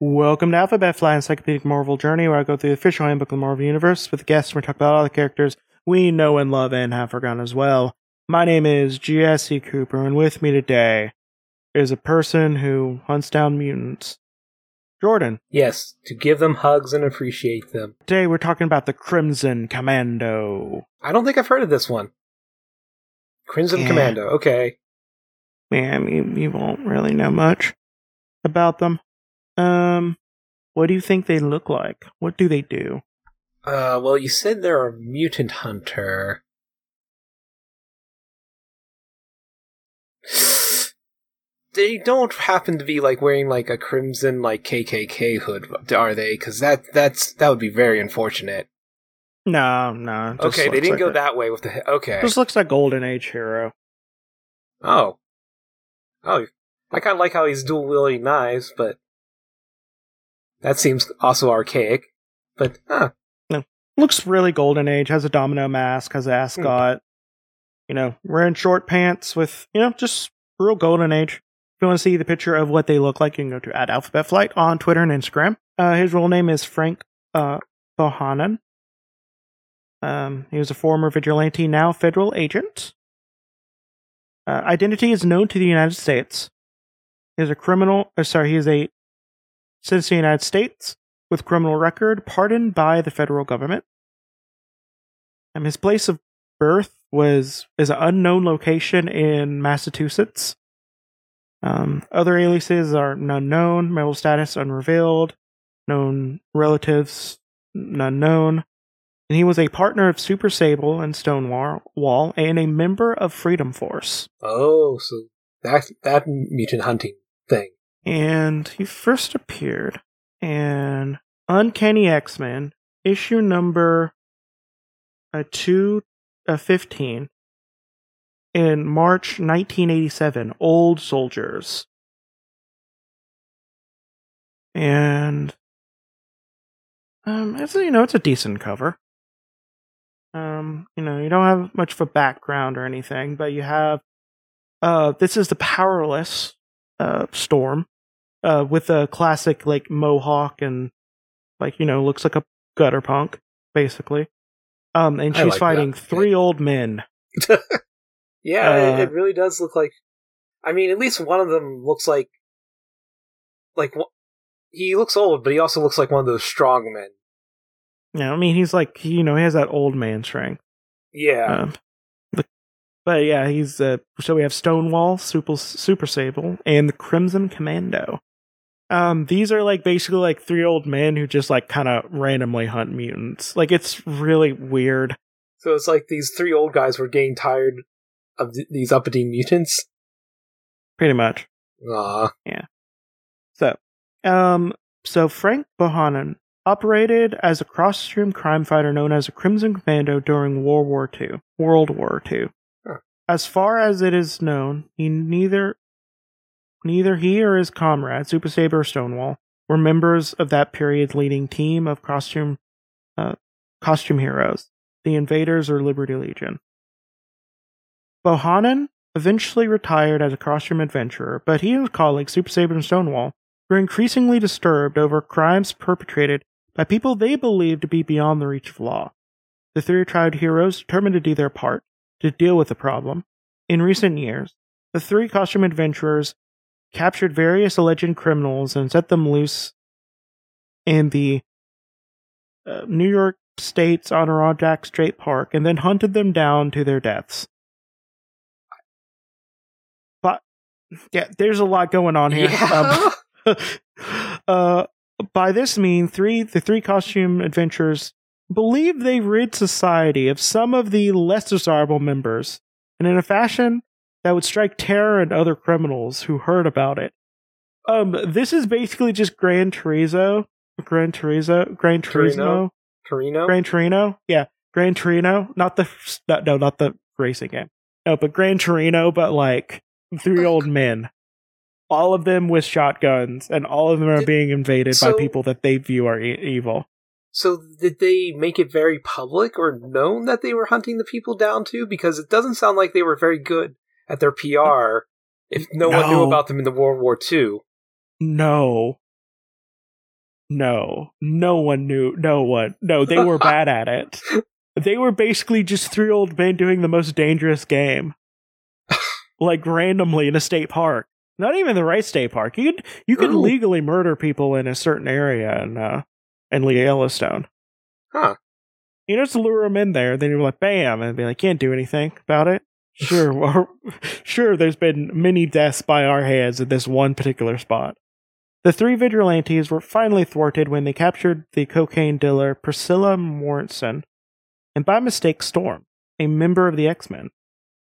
Welcome to Alphabet Flight Encyclopedic Marvel Journey, where I go through the official handbook of the Marvel Universe with guests and we talk about all the characters we know and love and have forgotten as well. My name is Jesse Cooper, and with me today is a person who hunts down mutants. Jordan. Yes, to give them hugs and appreciate them. Today we're talking about the Crimson Commando. I don't think I've heard of this one. Crimson Yeah. Commando. Okay. Man, you, you won't really know much about them. Um, what do you think they look like? What do they do? Uh, well, you said they're a mutant hunter. They don't happen to be like wearing like a crimson like KKK hood, are they? Because that that's that would be very unfortunate. No, no. okay, they didn't like go a- that way with the okay. this looks like Golden Age hero. Oh, oh, I kind of like how he's dual wielding knives, but that seems also archaic. But huh, Looks really Golden Age. Has a domino mask. Has an ascot. You know, wearing short pants with you know just real Golden Age. If you want to see the picture of what they look like, you can go to at Alphabet Flight on Twitter and Instagram. Uh, his real name is Frank uh, Bohannon. Um, he was a former vigilante, now federal agent. Uh, identity is known to the United States. He is a criminal. Uh, sorry, he is a citizen of the United States with criminal record, pardoned by the federal government. Um, his place of birth was is an unknown location in Massachusetts. Um, other aliases are unknown, marital status unrevealed, known relatives none known. And he was a partner of Super Sable and Stonewall, Wall, and a member of Freedom Force. oh, so that that mutant hunting thing. And he first appeared in Uncanny X Men issue number uh, two uh, fifteen in March 1987. Old Soldiers, and um, it's you know it's a decent cover. Um, you know you don't have much of a background or anything, but you have uh this is the powerless uh storm uh with a classic like mohawk and like you know looks like a gutter punk basically um and she's like fighting that. three old men Yeah, Uh, it, it really does look like. I mean, at least one of them looks like like he looks old, but he also looks like one of those strong men. yeah i mean he's like you know he has that old man strength Yeah, um but, but yeah he's uh so we have stonewall super super sable and the crimson commando um these are like basically like three old men who just like kind of randomly hunt mutants like it's really weird so it's like these three old guys were getting tired of th- these uppity mutants. pretty much yeah So, um, so Frank Bohannon operated as a cross-stream crime fighter known as a Crimson Commando during World War II. World War II. Huh. As far as it is known, he neither neither he or his comrade Super Sable or Stonewall were members of that period's leading team of costume uh, costume heroes, the Invaders or Liberty Legion. Bohannon eventually retired as a costume adventurer, but he and his colleagues Super Sable and Stonewall were increasingly disturbed over crimes perpetrated by people they believed to be beyond the reach of law. The three tried heroes determined to do their part to deal with the problem. In recent years, the three costume adventurers captured various alleged criminals and set them loose in the uh, New York State's Adirondack State Park and then hunted them down to their deaths. But yeah, there's a lot going on here. yeah. Um, uh, by this mean, three the three costume adventurers believe they rid society of some of the less desirable members, and in a fashion that would strike terror in other criminals who heard about it. Um, this is basically just Gran Turismo, Gran Turismo, Gran Turismo, Torino. Gran Torino. Yeah, Gran Torino. Not the no, no, not the racing game. No, but Gran Torino, but like three old men. All of them with shotguns, and all of them are Did- being invaded so- by people that they view are e- evil. So did they make it very public or known that they were hunting the people down too? Because it doesn't sound like they were very good at their PR. If no, one knew about them in the World War II. No. No. No one knew. No one. No, they were bad at it. They were basically just three old men doing the most dangerous game. like randomly in a state park. Not even the right state park. You could you could Ooh. legally murder people in a certain area in uh in Yellowstone. Huh. You know, just lure them in there, then you're like, bam, and be like, can't do anything about it. Sure, sure. There's been many deaths by our hands in this one particular spot. The three vigilantes were finally thwarted when they captured the cocaine dealer Priscilla Morrison, and by mistake, Storm, a member of the X Men.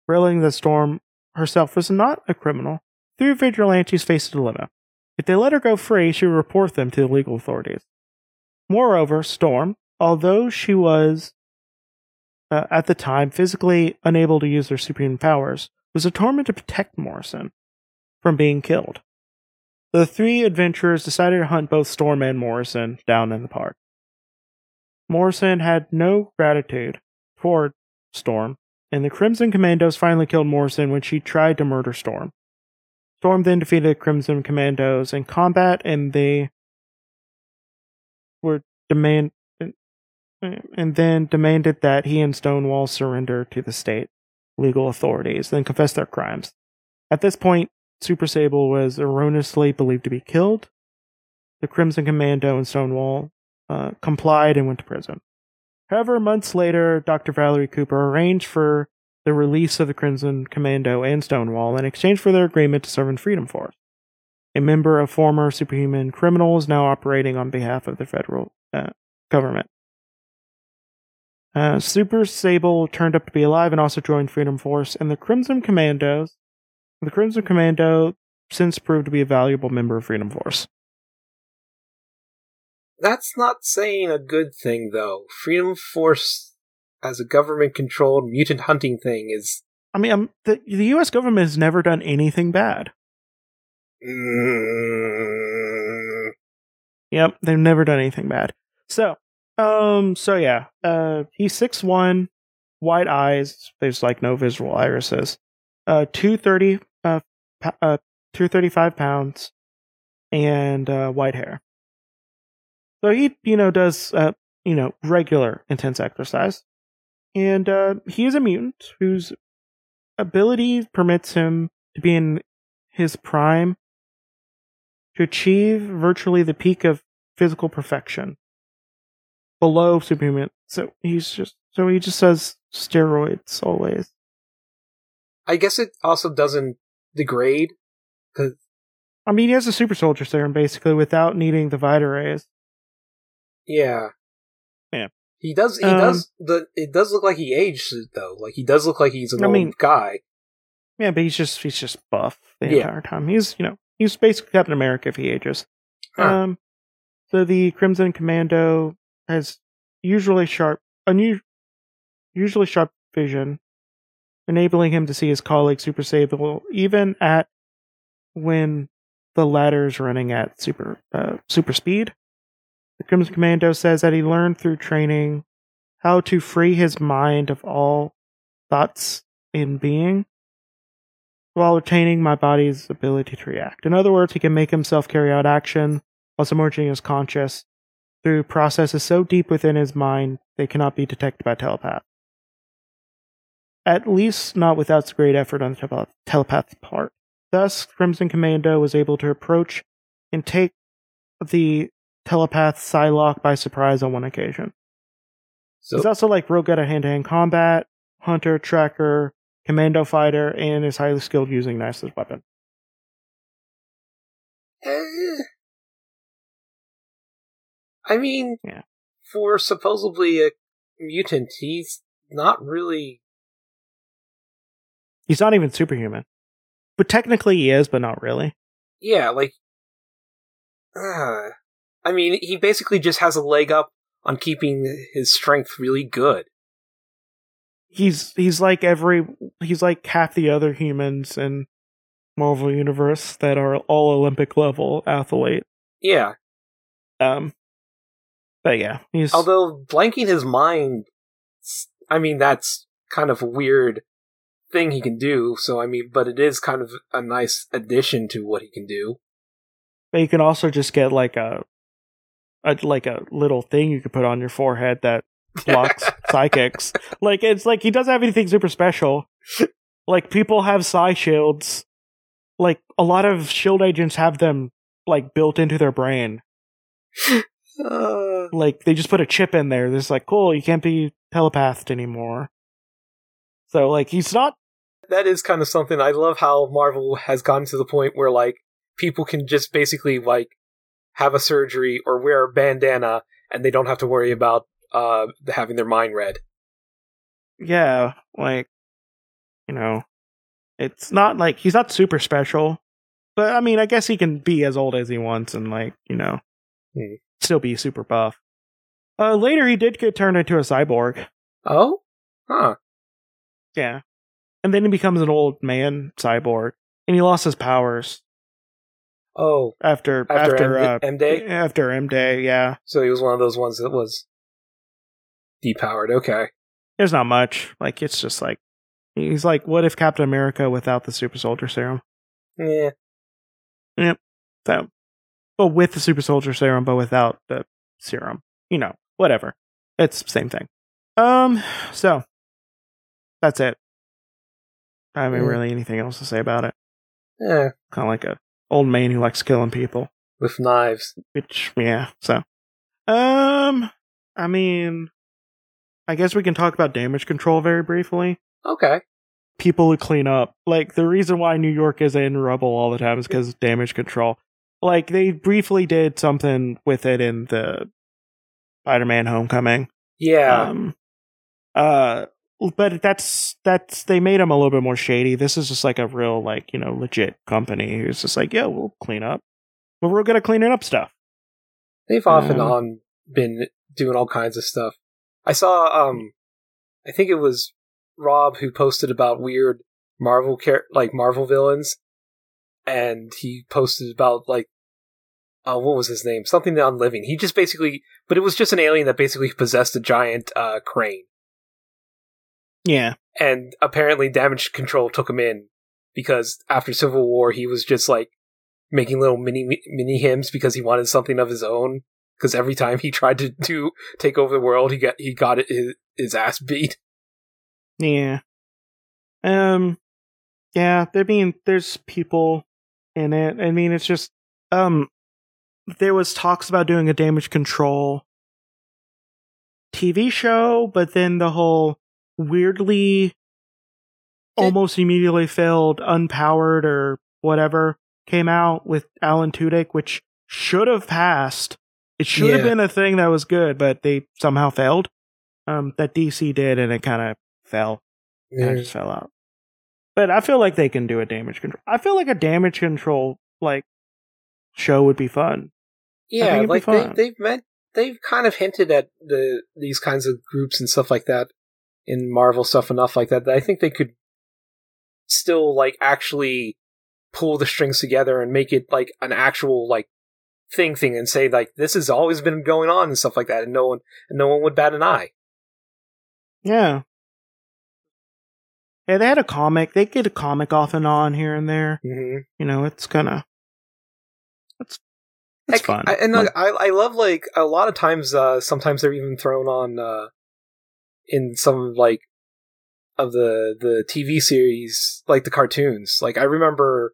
Realizing that Storm herself was not a criminal, three vigilantes faced a dilemma. If they let her go free, she would report them to the legal authorities. Moreover, Storm, although she was uh, at the time physically unable to use their supreme powers, was determined to protect Morrison from being killed. The three adventurers decided to hunt both Storm and Morrison down in the park. Morrison had no gratitude toward Storm, and the Crimson Commandos finally killed Morrison when she tried to murder Storm. Storm then defeated the Crimson Commandos in combat, and they were demand and then demanded that he and Stonewall surrender to the state legal authorities, then confess their crimes. At this point, Super Sable was erroneously believed to be killed. The Crimson Commando and Stonewall uh, complied and went to prison. However, months later, Dr. Valerie Cooper arranged for the release of the Crimson Commando and Stonewall in exchange for their agreement to serve in Freedom Force. A member of former superhuman criminals now operating on behalf of the federal uh, government. Uh, Super Sable turned up to be alive and also joined Freedom Force, and the Crimson Commandos. The Crimson Commando since proved to be a valuable member of Freedom Force. That's not saying a good thing, though. Freedom Force, as a government controlled mutant hunting thing, is. I mean, um, the the U.S. government has never done anything bad. Mm, Yep, they've never done anything bad. So, um, so yeah, uh, he's six one, white eyes. There's like no visual irises. Uh, two thirty, uh, uh, two thirty five pounds, and uh, white hair. So he, you know, does uh, you know, regular intense exercise, and uh, he is a mutant whose ability permits him to be in his prime to achieve virtually the peak of physical perfection below superhuman. So he's just so he just says steroids always. I guess it also doesn't degrade. Cause, I mean, he has a super soldier serum basically without needing the Vita rays. yeah. Yeah. He does. He Um, does. The it does look like he aged though. Like he does look like he's an I old mean- guy. Yeah, but he's just he's just buff the Yeah. entire time. He's you know he's basically Captain America if he ages. Huh. Um, so the Crimson Commando has usually sharp, unu- usually sharp vision, enabling him to see his colleague Super Sable even at when the latter is running at super uh, super speed. The Crimson Commando says that he learned through training how to free his mind of all thoughts in being while retaining my body's ability to react. In other words, he can make himself carry out action while submerging his conscious through processes so deep within his mind they cannot be detected by telepath. At least not without great effort on the tele- telepath's part. Thus, Crimson Commando was able to approach and take the telepath Psylocke by surprise on one occasion. So He's also like real good at hand to hand combat, hunter, tracker, commando fighter, and is highly skilled using knives as weapon. Eh, I mean, Yeah. for supposedly a mutant, he's not really. He's not even superhuman. But technically he is, but not really. Yeah, like. Uh, I mean, he basically just has a leg up on keeping his strength really good. he's he's like every he's like half the other humans in Marvel Universe that are all Olympic level athlete. Yeah. Um, but yeah, he's Although blanking his mind, I mean, that's kind of a weird thing he can do. So, I mean, but it is kind of a nice addition to what he can do. But you can also just get like a, a like a little thing you could put on your forehead that blocks psychics. Like it's like he doesn't have anything super special. Like people have psi shields. Like a lot of shield agents have them like built into their brain. Uh, Like they just put a chip in there. That's like cool. You can't be telepathed anymore. So like he's not. that is kind of something. I love how Marvel has gotten to the point where, like, people can just basically, like, have a surgery or wear a bandana and they don't have to worry about uh having their mind read. Yeah, like you know, it's not like he's not super special. But I mean, I guess he can be as old as he wants and like you know, Hmm. Still be super buff. Uh, later he did get turned into a cyborg. Oh? Huh. Yeah. And then he becomes an old man cyborg. And he lost his powers Oh, after after, after, M, uh, M Day? after M Day, yeah. So he was one of those ones that was depowered. Okay. There's not much. Like it's just like he's like, what if Captain America without the super soldier serum? Yeah. Yep. So but with the super soldier serum, but without the serum. You know, whatever. It's the same thing. Um, so that's it. I haven't Mm. really anything else to say about it. Yeah. Kind of like a old man who likes killing people. With knives. Which, yeah. So, um, I mean, I guess we can talk about damage control very briefly. Okay. People who clean up. Like the reason why New York is in rubble all the time is because damage control. Like they briefly did something with it in the Spider-Man Homecoming. Yeah. Um, uh, but that's that's they made him a little bit more shady. This is just like a real like you know legit company who's just like, yeah, we'll clean up, but we're gonna cleaning up stuff. They've off and um, on been doing all kinds of stuff. I saw, um, I think it was Rob who posted about weird Marvel char- like Marvel villains, and he posted about like, uh, what was his name? Something non living. He just basically, but it was just an alien that basically possessed a giant uh, crane, Yeah, and apparently Damage Control took him in because after Civil War he was just like making little mini mini hymns because he wanted something of his own. Because every time he tried to do take over the world, he got he got his, his ass beat. yeah. Um, yeah. I mean, there's people in it. I mean, it's just um, there was talks about doing a damage control TV show, but then the whole weirdly almost immediately failed unpowered or whatever came out with Alan Tudyk, which should have passed. It should have been a thing that was good, but they somehow failed. Um, that DC did, and it kind of fell. Kind of just fell out. But I feel like they can do a damage control. I feel like a damage control like show would be fun. Yeah, like they, fun. they've meant they've kind of hinted at the these kinds of groups and stuff like that in Marvel stuff enough like that that I think they could still like actually pull the strings together and make it like an actual like thing thing and say like this has always been going on and stuff like that and no one and no one would bat an eye. Yeah. Yeah, they had a comic. They get a comic off and on here and there. Mm-hmm. You know, it's kind of it's it's Heck, fun. I, and Like, I, I love like a lot of times. Uh, sometimes they're even thrown on uh, in some like of the the TV series, like the cartoons. Like I remember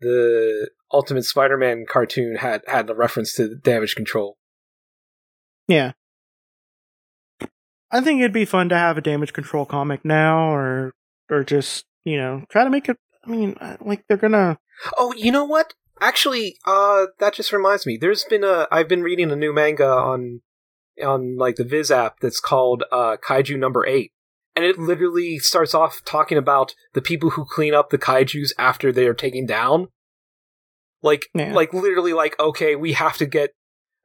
the Ultimate Spider-Man cartoon had had a reference to damage control. yeah. I think it'd be fun to have a damage control comic now, or or just you know try to make it. I mean, uh, like they're gonna. Oh, you know what? Actually, uh, that just reminds me. There's been a I've been reading a new manga on on like the Viz app that's called uh, Kaiju Number Eight, and it literally starts off talking about the people who clean up the kaiju's after they are taken down. Like, Yeah. like literally, like okay, we have to get.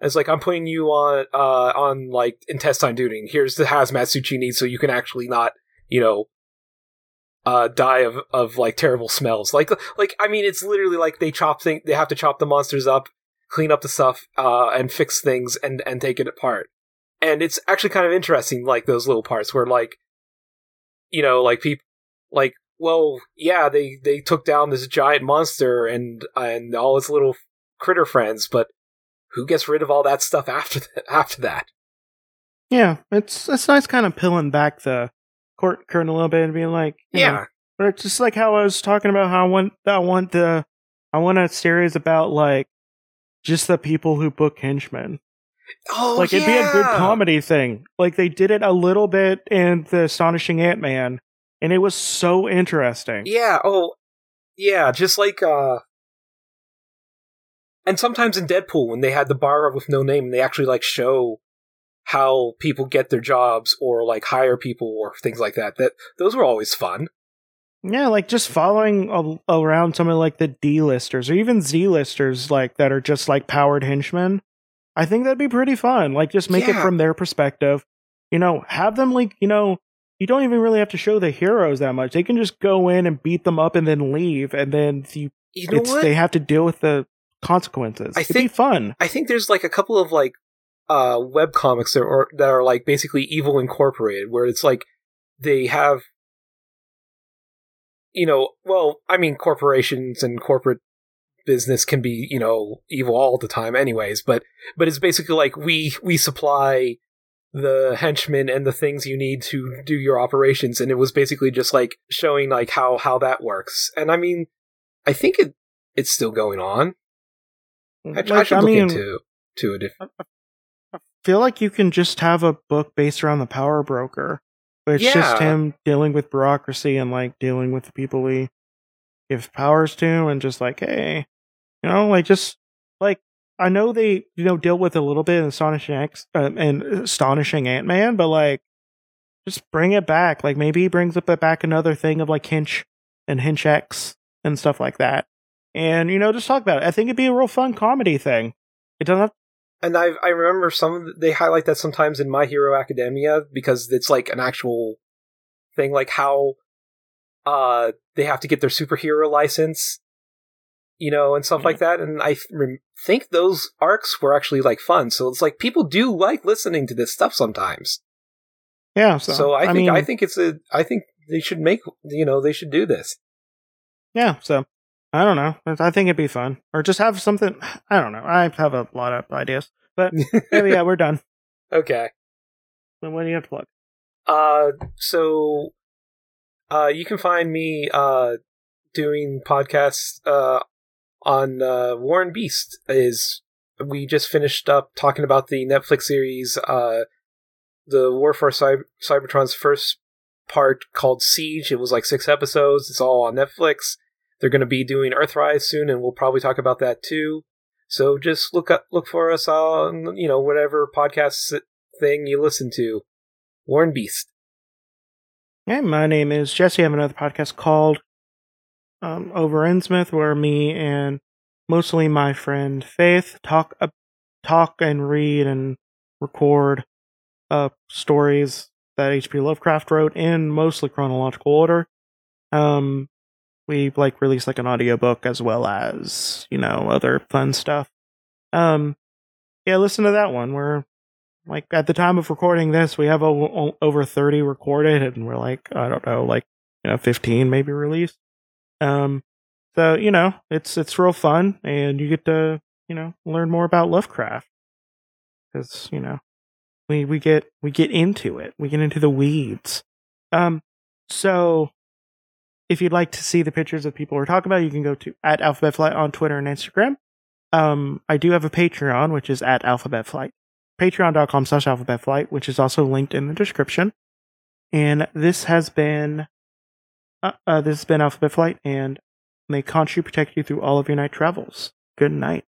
It's like I'm putting you on uh on like intestine duty. Here's the hazmat suit you need so you can actually not you know, uh, die of, of like terrible smells. Like, like, I mean, it's literally like they chop things, they have to chop the monsters up, clean up the stuff, uh, and fix things and, and take it apart. And it's actually kind of interesting, like those little parts where like, you know, like people, like, well, yeah, they, they took down this giant monster and, and all its little critter friends, but who gets rid of all that stuff after that, after that? Yeah, it's it's nice kind of peeling back the court curtain a little bit and being like, you know, Yeah. but it's just like how I was talking about how I want I want the I want a series about like just the people who book henchmen. Oh, like it'd be a good comedy thing. Like they did it a little bit in the Astonishing Ant Man, and it was so interesting. Yeah. Oh, yeah. Just like, uh, and sometimes in Deadpool, when they had the bar with no name, they actually like show how people get their jobs or like hire people or things like that. That those were always fun. Yeah, like just following a- around some of like the D-listers or even Z-listers like that are just like powered henchmen. I think that'd be pretty fun. Like just make it from their perspective. You know, have them like, you know, you don't even really have to show the heroes that much. They can just go in and beat them up and then leave and then you, You know they have to deal with the consequences. I It'd think- be fun. I think there's like a couple of like uh web comics that are that are like basically Evil Incorporated, where it's like they have you know, well, I mean corporations and corporate business can be, you know, evil all the time anyways, but but it's basically like we we supply the henchmen and the things you need to do your operations and it was basically just like showing like how how that works. And I mean, I think it it's still going on. I, I should I look mean, into to it if feel like you can just have a book based around the power broker. But it's just him dealing with bureaucracy and like dealing with the people he gives powers to and just like, hey, you know, like just like I know they, you know, deal with a little bit in Astonishing X uh, and Astonishing Ant Man, but like just bring it back. Like maybe he brings up back another thing of like Hinch and Hinch X and stuff like that. And, you know, just talk about it. I think it'd be a real fun comedy thing. It doesn't have and I I remember some they highlight that sometimes in My Hero Academia because it's like an actual thing, like how uh they have to get their superhero license, you know, and stuff like that. And I th- think those arcs were actually like fun. So it's like people do like listening to this stuff sometimes. yeah. So, So, I think mean, I think it's a I think they should make you know they should do this. Yeah, so I don't know. I think it'd be fun, or just have something. I don't know. I have a lot of ideas, but maybe yeah, we're done. okay. Then what do you have to plug? Uh, so, uh, you can find me, uh, doing podcasts, uh, on, uh, Warren Beast is, we just finished up talking about the Netflix series, uh, the War for Cyber- Cybertron's first part called Siege. It was like six episodes. It's all on Netflix. They're going to be doing Earthrise soon, and we'll probably talk about that too. So just look up, look for us on, you know, whatever podcast thing you listen to. Warren Beast. Yeah, my name is Jesse. I have another podcast called um, Over Innsmouth, where me and mostly my friend Faith talk uh, talk and read and record uh, stories that H.P. Lovecraft wrote in mostly chronological order. Um, we like release like an audiobook as well as you know other fun stuff. Um, yeah, listen to that one. We're like at the time of recording this, we have over thirty recorded, and we're like I don't know, like you know, fifteen maybe released. Um, so you know, it's it's real fun, and you get to you know learn more about Lovecraft because you know we we get we get into it, we get into the weeds. Um, so if you'd like to see the pictures of people we're talking about, you can go to at Alphabet Flight on Twitter and Instagram. Um, I do have a Patreon, which is at Alphabet Flight. Patreon.com slash Alphabet Flight, which is also linked in the description. And this has been uh, uh, this has been Alphabet Flight, and may Khonshu protect you through all of your night travels. Good night.